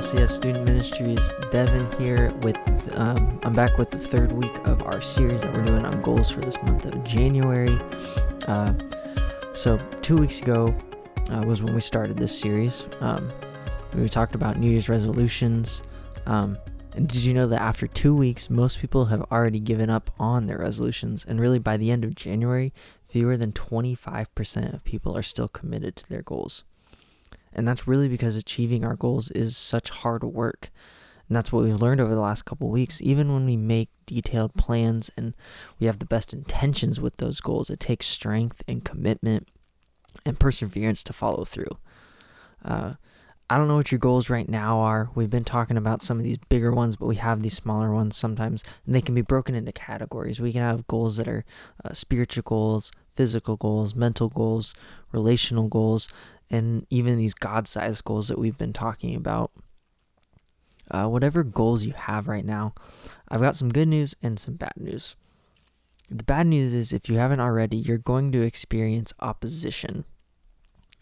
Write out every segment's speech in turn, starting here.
SCF Student Ministries. Devin here with, um, I'm back with the third week of our series that we're doing on goals for this month of January. Uh, so, two weeks ago uh, was when we started this series. Um, we talked about New Year's resolutions. Um, and did you know that after two weeks, most people have already given up on their resolutions? And really, by the end of January, fewer than 25% of people are still committed to their goals. And that's really because achieving our goals is such hard work. And that's what we've learned over the last couple weeks. Even when we make detailed plans and we have the best intentions with those goals, it takes strength and commitment and perseverance to follow through. Uh, I don't know what your goals right now are. We've been talking about some of these bigger ones, but we have these smaller ones sometimes, and they can be broken into categories. We can have goals that are uh, spiritual goals, physical goals, mental goals, relational goals, and even these God sized goals that we've been talking about. Uh, whatever goals you have right now, I've got some good news and some bad news. The bad news is if you haven't already, you're going to experience opposition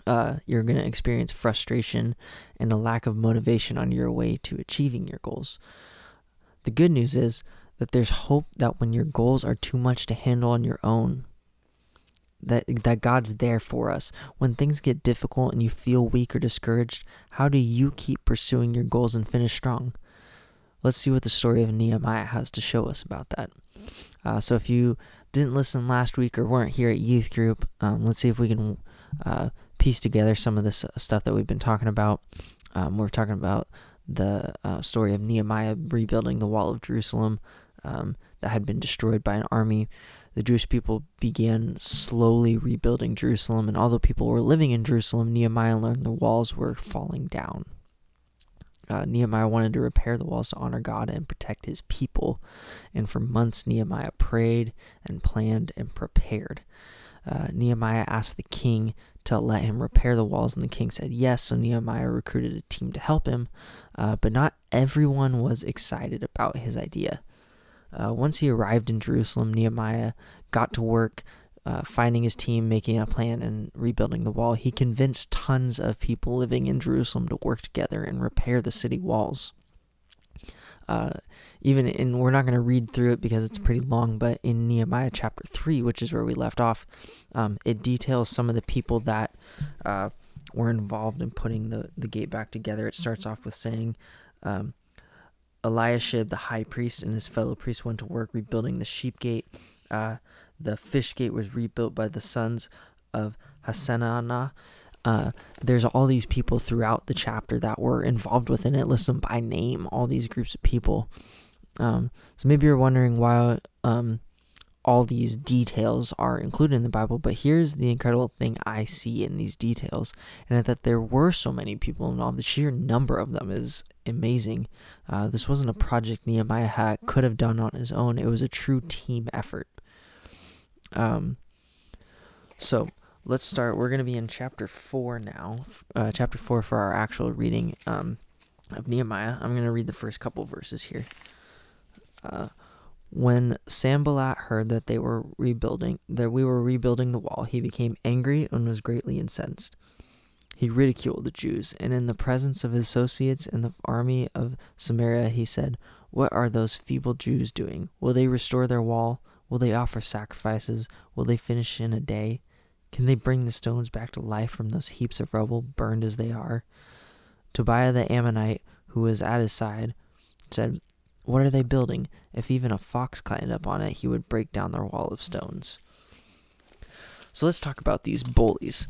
uh, you're going to experience frustration and a lack of motivation on your way to achieving your goals. The good news is that there's hope that when your goals are too much to handle on your own, that that God's there for us. When things get difficult and you feel weak or discouraged, how do you keep pursuing your goals and finish strong? Let's see what the story of Nehemiah has to show us about that. Uh, so if you didn't listen last week or weren't here at youth group, um, let's see if we can uh, piece together some of this uh, stuff that we've been talking about. Um, we're talking about the uh, story of Nehemiah rebuilding the wall of Jerusalem um, that had been destroyed by an army. The Jewish people began slowly rebuilding Jerusalem, and although people were living in Jerusalem, Nehemiah learned the walls were falling down. Uh, Nehemiah wanted to repair the walls to honor God and protect his people. And for months, Nehemiah prayed and planned and prepared. Uh, Nehemiah asked the king to let him repair the walls, and the king said yes. So Nehemiah recruited a team to help him, uh, but not everyone was excited about his idea. Uh, once he arrived in Jerusalem, Nehemiah got to work uh, finding his team, making a plan, and rebuilding the wall. He convinced tons of people living in Jerusalem to work together and repair the city walls. Uh, even in we're not going to read through it because it's pretty long but in nehemiah chapter 3 which is where we left off um, it details some of the people that uh, were involved in putting the, the gate back together it starts off with saying um, eliashib the high priest and his fellow priests went to work rebuilding the sheep gate uh, the fish gate was rebuilt by the sons of Hassenaah uh, there's all these people throughout the chapter that were involved within it. List them by name, all these groups of people. Um, so maybe you're wondering why um, all these details are included in the Bible, but here's the incredible thing I see in these details, and that there were so many people involved. The sheer number of them is amazing. Uh, this wasn't a project Nehemiah had, could have done on his own. It was a true team effort. Um, so let's start. We're going to be in chapter 4 now. Uh, chapter 4 for our actual reading um, of Nehemiah. I'm going to read the first couple verses here. Uh, when Sanballat heard that they were rebuilding, that we were rebuilding the wall, he became angry and was greatly incensed. He ridiculed the Jews, and in the presence of his associates in the army of Samaria, he said, What are those feeble Jews doing? Will they restore their wall? Will they offer sacrifices? Will they finish in a day? Can they bring the stones back to life from those heaps of rubble, burned as they are? Tobiah the Ammonite, who was at his side, said, What are they building? If even a fox climbed up on it, he would break down their wall of stones. So let's talk about these bullies,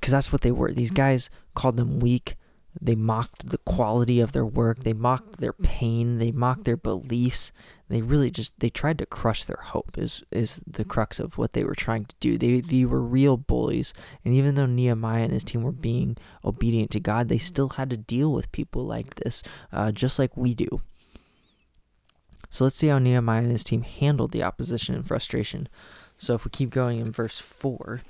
because that's what they were. These guys called them weak, they mocked the quality of their work. They mocked their pain. They mocked their beliefs. They really just they tried to crush their hope. Is is the crux of what they were trying to do. They they were real bullies. And even though Nehemiah and his team were being obedient to God, they still had to deal with people like this, uh, just like we do. So let's see how Nehemiah and his team handled the opposition and frustration. So if we keep going in verse four,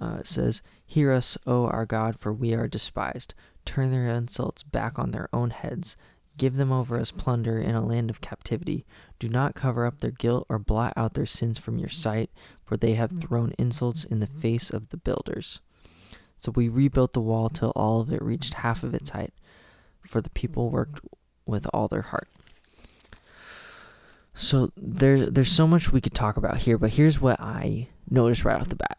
uh, it says, "Hear us, O our God, for we are despised." turn their insults back on their own heads. Give them over as plunder in a land of captivity. Do not cover up their guilt or blot out their sins from your sight, for they have thrown insults in the face of the builders. So we rebuilt the wall till all of it reached half of its height. for the people worked with all their heart. So there, there's so much we could talk about here, but here's what I noticed right off the bat.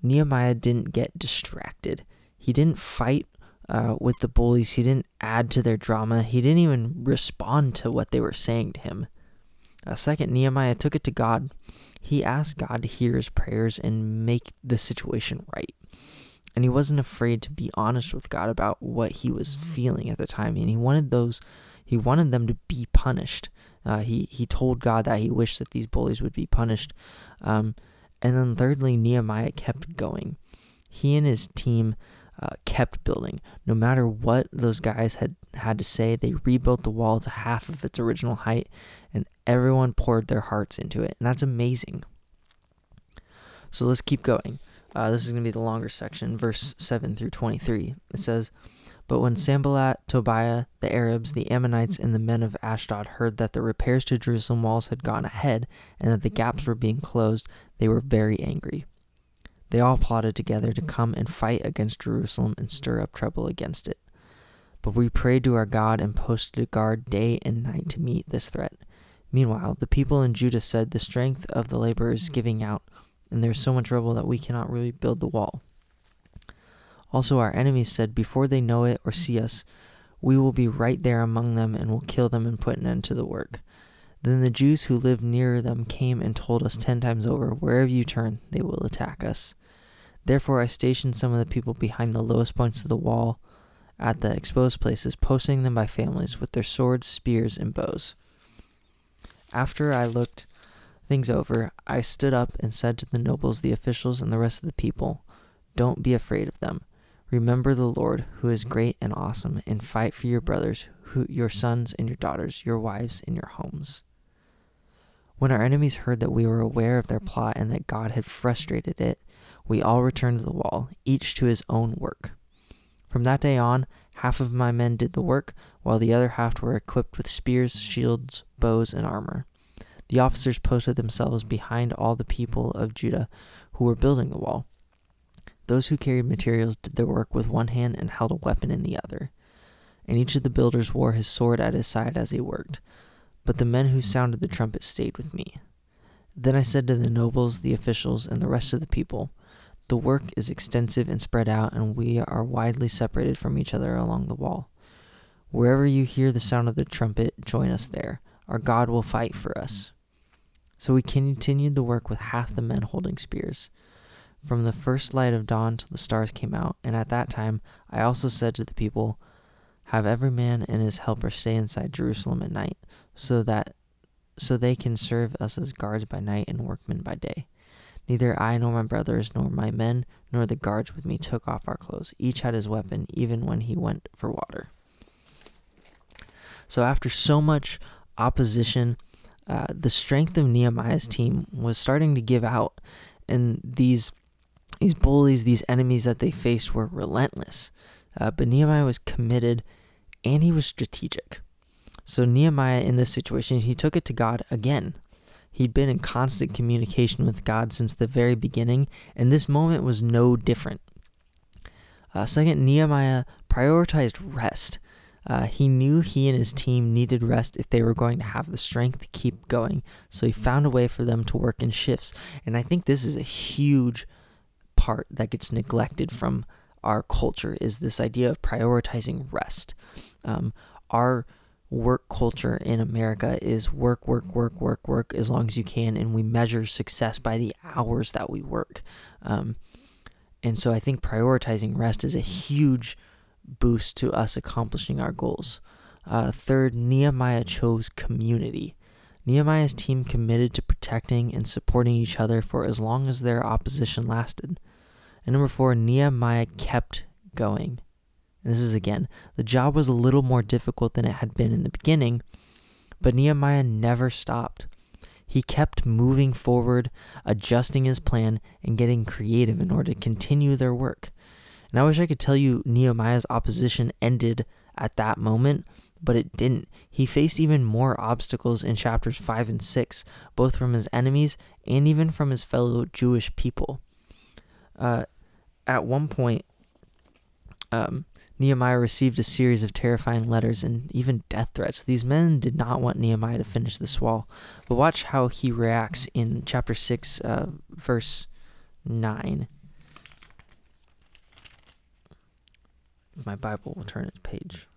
Nehemiah didn't get distracted. He didn't fight uh, with the bullies. He didn't add to their drama. He didn't even respond to what they were saying to him. A second, Nehemiah took it to God. He asked God to hear his prayers and make the situation right. And he wasn't afraid to be honest with God about what he was feeling at the time. And he wanted those, he wanted them to be punished. Uh, he he told God that he wished that these bullies would be punished. Um, and then thirdly, Nehemiah kept going. He and his team uh, kept building. No matter what those guys had had to say, they rebuilt the wall to half of its original height, and everyone poured their hearts into it. And that's amazing. So let's keep going. Uh, this is going to be the longer section, verse 7 through 23. It says, But when Sanballat, Tobiah, the Arabs, the Ammonites, and the men of Ashdod heard that the repairs to Jerusalem walls had gone ahead and that the gaps were being closed, they were very angry. They all plotted together to come and fight against Jerusalem and stir up trouble against it. But we prayed to our God and posted a guard day and night to meet this threat. Meanwhile, the people in Judah said, The strength of the laborers is giving out, and there is so much trouble that we cannot really build the wall. Also, our enemies said, Before they know it or see us, we will be right there among them and will kill them and put an end to the work. Then the Jews who lived near them came and told us ten times over, Wherever you turn, they will attack us. Therefore, I stationed some of the people behind the lowest points of the wall at the exposed places, posting them by families with their swords, spears, and bows. After I looked things over, I stood up and said to the nobles, the officials, and the rest of the people, Don't be afraid of them. Remember the Lord, who is great and awesome, and fight for your brothers, who, your sons and your daughters, your wives and your homes. When our enemies heard that we were aware of their plot and that God had frustrated it, we all returned to the wall, each to his own work. From that day on, half of my men did the work, while the other half were equipped with spears, shields, bows, and armor. The officers posted themselves behind all the people of Judah who were building the wall. Those who carried materials did their work with one hand and held a weapon in the other. And each of the builders wore his sword at his side as he worked. But the men who sounded the trumpet stayed with me. Then I said to the nobles, the officials, and the rest of the people, The work is extensive and spread out, and we are widely separated from each other along the wall. Wherever you hear the sound of the trumpet, join us there. Our God will fight for us. So we continued the work with half the men holding spears. From the first light of dawn till the stars came out, and at that time I also said to the people, Have every man and his helper stay inside Jerusalem at night, so that so they can serve us as guards by night and workmen by day. Neither I nor my brothers nor my men nor the guards with me took off our clothes. Each had his weapon, even when he went for water. So after so much opposition, uh, the strength of Nehemiah's team was starting to give out, and these these bullies, these enemies that they faced, were relentless. Uh, but Nehemiah was committed, and he was strategic. So Nehemiah, in this situation, he took it to God again. He'd been in constant communication with God since the very beginning, and this moment was no different. Uh, second, Nehemiah prioritized rest. Uh, he knew he and his team needed rest if they were going to have the strength to keep going, so he found a way for them to work in shifts. And I think this is a huge part that gets neglected from our culture is this idea of prioritizing rest. Um, our work culture in America is work, work, work, work, work as long as you can, and we measure success by the hours that we work. Um, and so I think prioritizing rest is a huge boost to us accomplishing our goals. Uh, third, Nehemiah chose community. Nehemiah's team committed to protecting and supporting each other for as long as their opposition lasted. And number four, Nehemiah kept going. And this is again, the job was a little more difficult than it had been in the beginning, but Nehemiah never stopped. He kept moving forward, adjusting his plan, and getting creative in order to continue their work. And I wish I could tell you Nehemiah's opposition ended at that moment, but it didn't. He faced even more obstacles in chapters 5 and 6, both from his enemies and even from his fellow Jewish people. Uh, at one point, um, Nehemiah received a series of terrifying letters and even death threats. These men did not want Nehemiah to finish this wall. But watch how he reacts in chapter 6, uh, verse 9. My Bible will turn its page.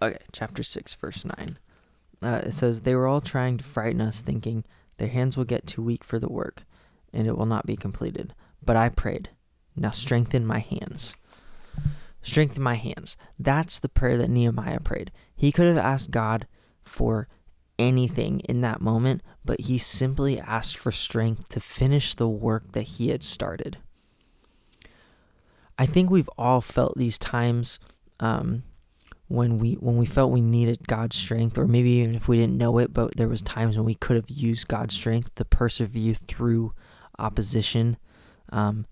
Okay, chapter 6, verse 9 uh, it says, They were all trying to frighten us, thinking, Their hands will get too weak for the work, and it will not be completed. But I prayed, Now strengthen my hands. Strengthen my hands. That's the prayer that Nehemiah prayed. He could have asked God for anything in that moment, but he simply asked for strength to finish the work that he had started. I think we've all felt these times um, when we when we felt we needed God's strength, or maybe even if we didn't know it, but there was times when we could have used God's strength to persevere through opposition. Um,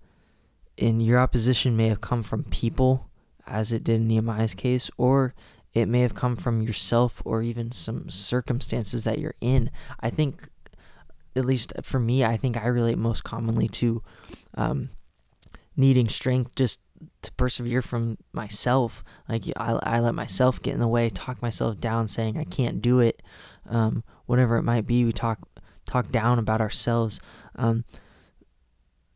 and your opposition may have come from people, as it did in Nehemiah's case, or it may have come from yourself or even some circumstances that you're in. I think, at least for me, I think I relate most commonly to um, needing strength just to persevere from myself. Like I, I let myself get in the way, talk myself down, saying I can't do it, um, whatever it might be. We talk talk down about ourselves. Um,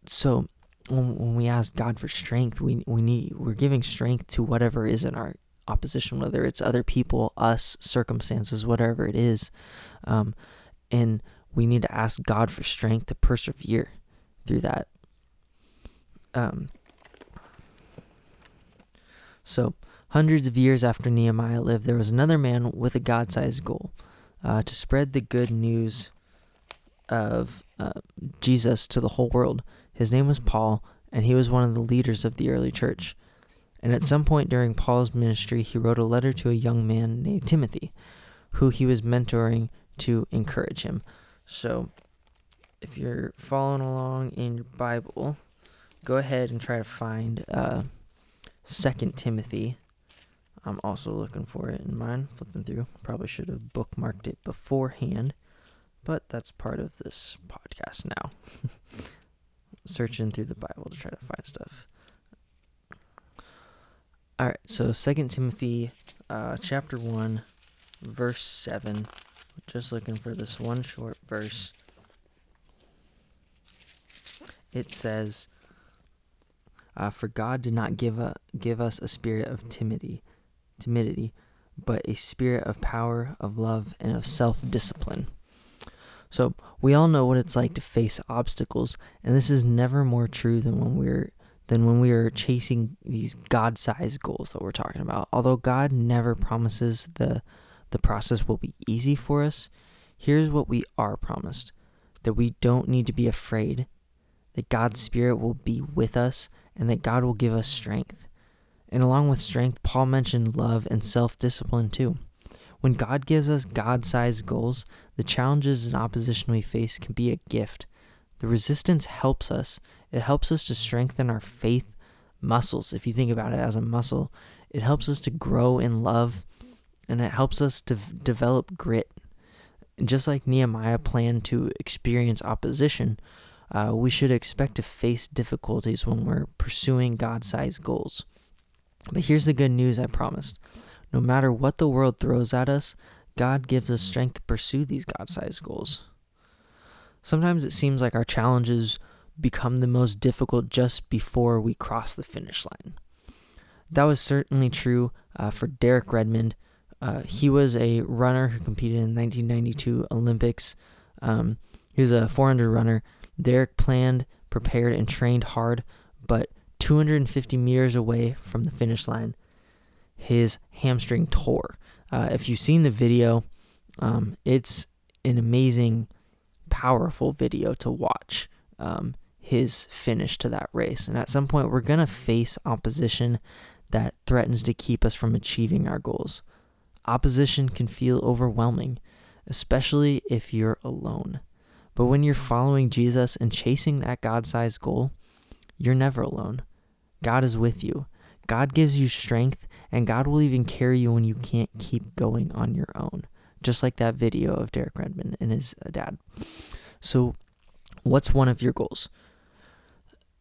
so when, when we ask God for strength, we we need we're giving strength to whatever is in our opposition, whether it's other people, us, circumstances, whatever it is, um, and we need to ask God for strength to persevere through that. Um, so, hundreds of years after Nehemiah lived, there was another man with a God sized goal uh, to spread the good news of uh, Jesus to the whole world. His name was Paul, and he was one of the leaders of the early church. And at some point during Paul's ministry, he wrote a letter to a young man named Timothy, who he was mentoring to encourage him. So, if you're following along in your Bible, go ahead and try to find uh, Second Timothy. I'm also looking for it in mine, flipping through. Probably should have bookmarked it beforehand, but that's part of this podcast now. Searching through the Bible to try to find stuff. All right, so Second Timothy, uh, chapter one, verse seven. Just looking for this one short verse. It says, uh, for God did not give a, give us a spirit of timidity, timidity, but a spirit of power, of love, and of self-discipline. So we all know what it's like to face obstacles, and this is never more true than when we're than when we are chasing these God-sized goals that we're talking about. Although God never promises the the process will be easy for us, here's what we are promised: that we don't need to be afraid, that God's spirit will be with us and that God will give us strength. And along with strength, Paul mentioned love and self discipline too. When God gives us God sized goals, the challenges and opposition we face can be a gift. The resistance helps us, it helps us to strengthen our faith muscles. If you think about it as a muscle, it helps us to grow in love and it helps us to develop grit. And just like Nehemiah planned to experience opposition, uh, we should expect to face difficulties when we're pursuing God sized goals. But here's the good news I promised no matter what the world throws at us, God gives us strength to pursue these God sized goals. Sometimes it seems like our challenges become the most difficult just before we cross the finish line. That was certainly true uh, for Derek Redmond. Uh, he was a runner who competed in the 1992 Olympics. Um, he was a 400 runner Derek planned, prepared, and trained hard, but 250 meters away from the finish line, his hamstring tore. Uh, if you've seen the video, um, it's an amazing, powerful video to watch. Um, his finish to that race. And at some point, we're going to face opposition that threatens to keep us from achieving our goals. Opposition can feel overwhelming, especially if you're alone. But when you're following Jesus and chasing that God sized goal, you're never alone. God is with you. God gives you strength, and God will even carry you when you can't keep going on your own. just like that video of Derek Redmond and his uh, dad. So, what's one of your goals?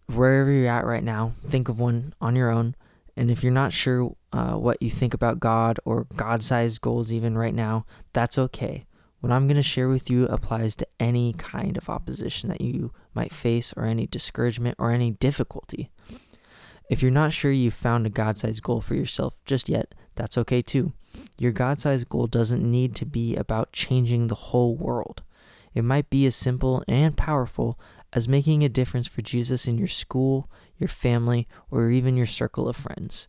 Wherever you're at right now, think of one on your own. And if you're not sure uh, what you think about God or God sized goals, even right now, that's okay. What I'm going to share with you applies to any kind of opposition that you might face, or any discouragement, or any difficulty. If you're not sure you've found a God sized goal for yourself just yet, that's okay too. Your God sized goal doesn't need to be about changing the whole world. It might be as simple and powerful as making a difference for Jesus in your school, your family, or even your circle of friends.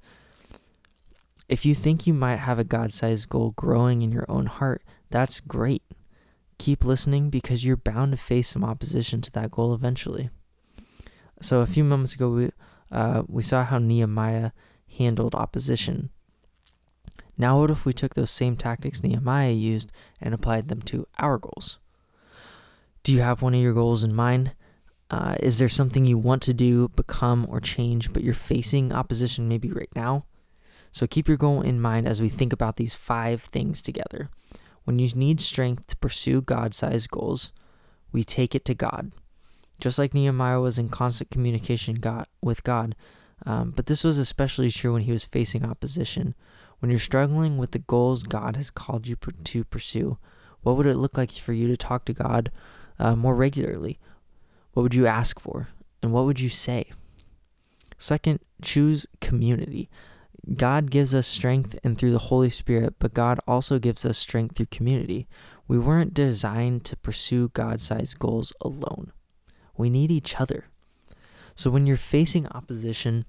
If you think you might have a God sized goal growing in your own heart, that's great. Keep listening because you're bound to face some opposition to that goal eventually. So, a few moments ago, we, uh, we saw how Nehemiah handled opposition. Now, what if we took those same tactics Nehemiah used and applied them to our goals? Do you have one of your goals in mind? Uh, is there something you want to do, become, or change, but you're facing opposition maybe right now? So keep your goal in mind as we think about these five things together. When you need strength to pursue God sized goals, we take it to God. Just like Nehemiah was in constant communication God, with God, um, but this was especially true when he was facing opposition. When you're struggling with the goals God has called you to pursue, what would it look like for you to talk to God uh, more regularly? What would you ask for? And what would you say? Second, choose community. God gives us strength and through the Holy Spirit, but God also gives us strength through community. We weren't designed to pursue God sized goals alone. We need each other. So when you're facing opposition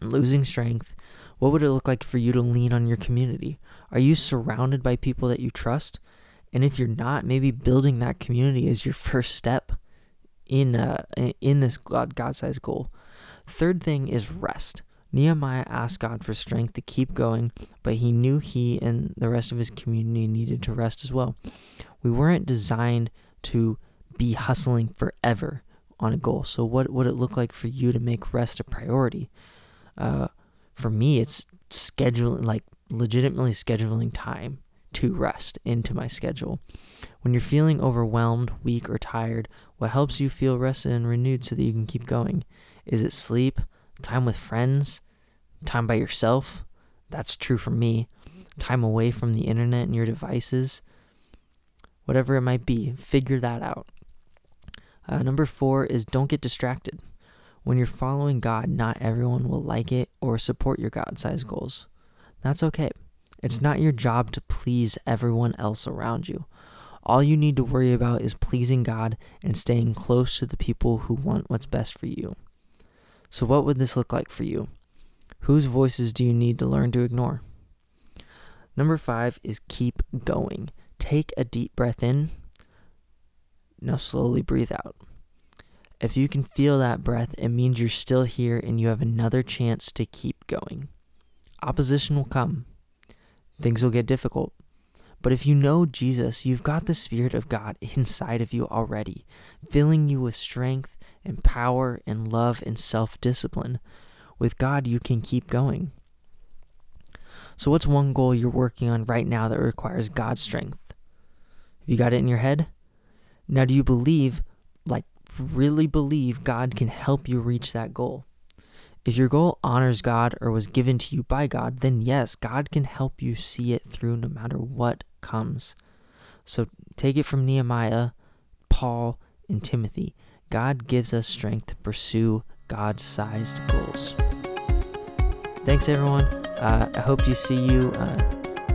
and losing strength, what would it look like for you to lean on your community? Are you surrounded by people that you trust? And if you're not, maybe building that community is your first step in uh, in this God God-sized goal. Third thing is rest. Nehemiah asked God for strength to keep going, but he knew he and the rest of his community needed to rest as well. We weren't designed to be hustling forever on a goal. So, what would it look like for you to make rest a priority? Uh, for me, it's scheduling, like legitimately scheduling time to rest into my schedule. When you're feeling overwhelmed, weak, or tired, what helps you feel rested and renewed so that you can keep going? Is it sleep, time with friends, time by yourself? That's true for me. Time away from the internet and your devices. Whatever it might be, figure that out. Uh, number four is don't get distracted. When you're following God, not everyone will like it or support your God sized goals. That's okay. It's not your job to please everyone else around you. All you need to worry about is pleasing God and staying close to the people who want what's best for you. So, what would this look like for you? Whose voices do you need to learn to ignore? Number five is keep going. Take a deep breath in. Now, slowly breathe out. If you can feel that breath, it means you're still here and you have another chance to keep going. Opposition will come, things will get difficult. But if you know Jesus, you've got the Spirit of God inside of you already, filling you with strength and power and love and self discipline. With God, you can keep going. So, what's one goal you're working on right now that requires God's strength? Have you got it in your head? Now, do you believe, like really believe God can help you reach that goal. If your goal honors God or was given to you by God, then yes, God can help you see it through no matter what comes. So take it from Nehemiah, Paul, and Timothy. God gives us strength to pursue God sized goals. Thanks, everyone. Uh, I hope to see you uh,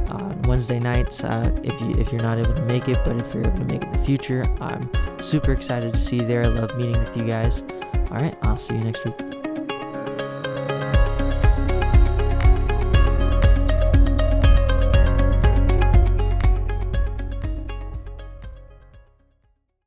on Wednesday nights uh, if you if you're not able to make it, but if you're able to make it in the future, I'm super excited to see you there. I love meeting with you guys. All right, I'll see you next week.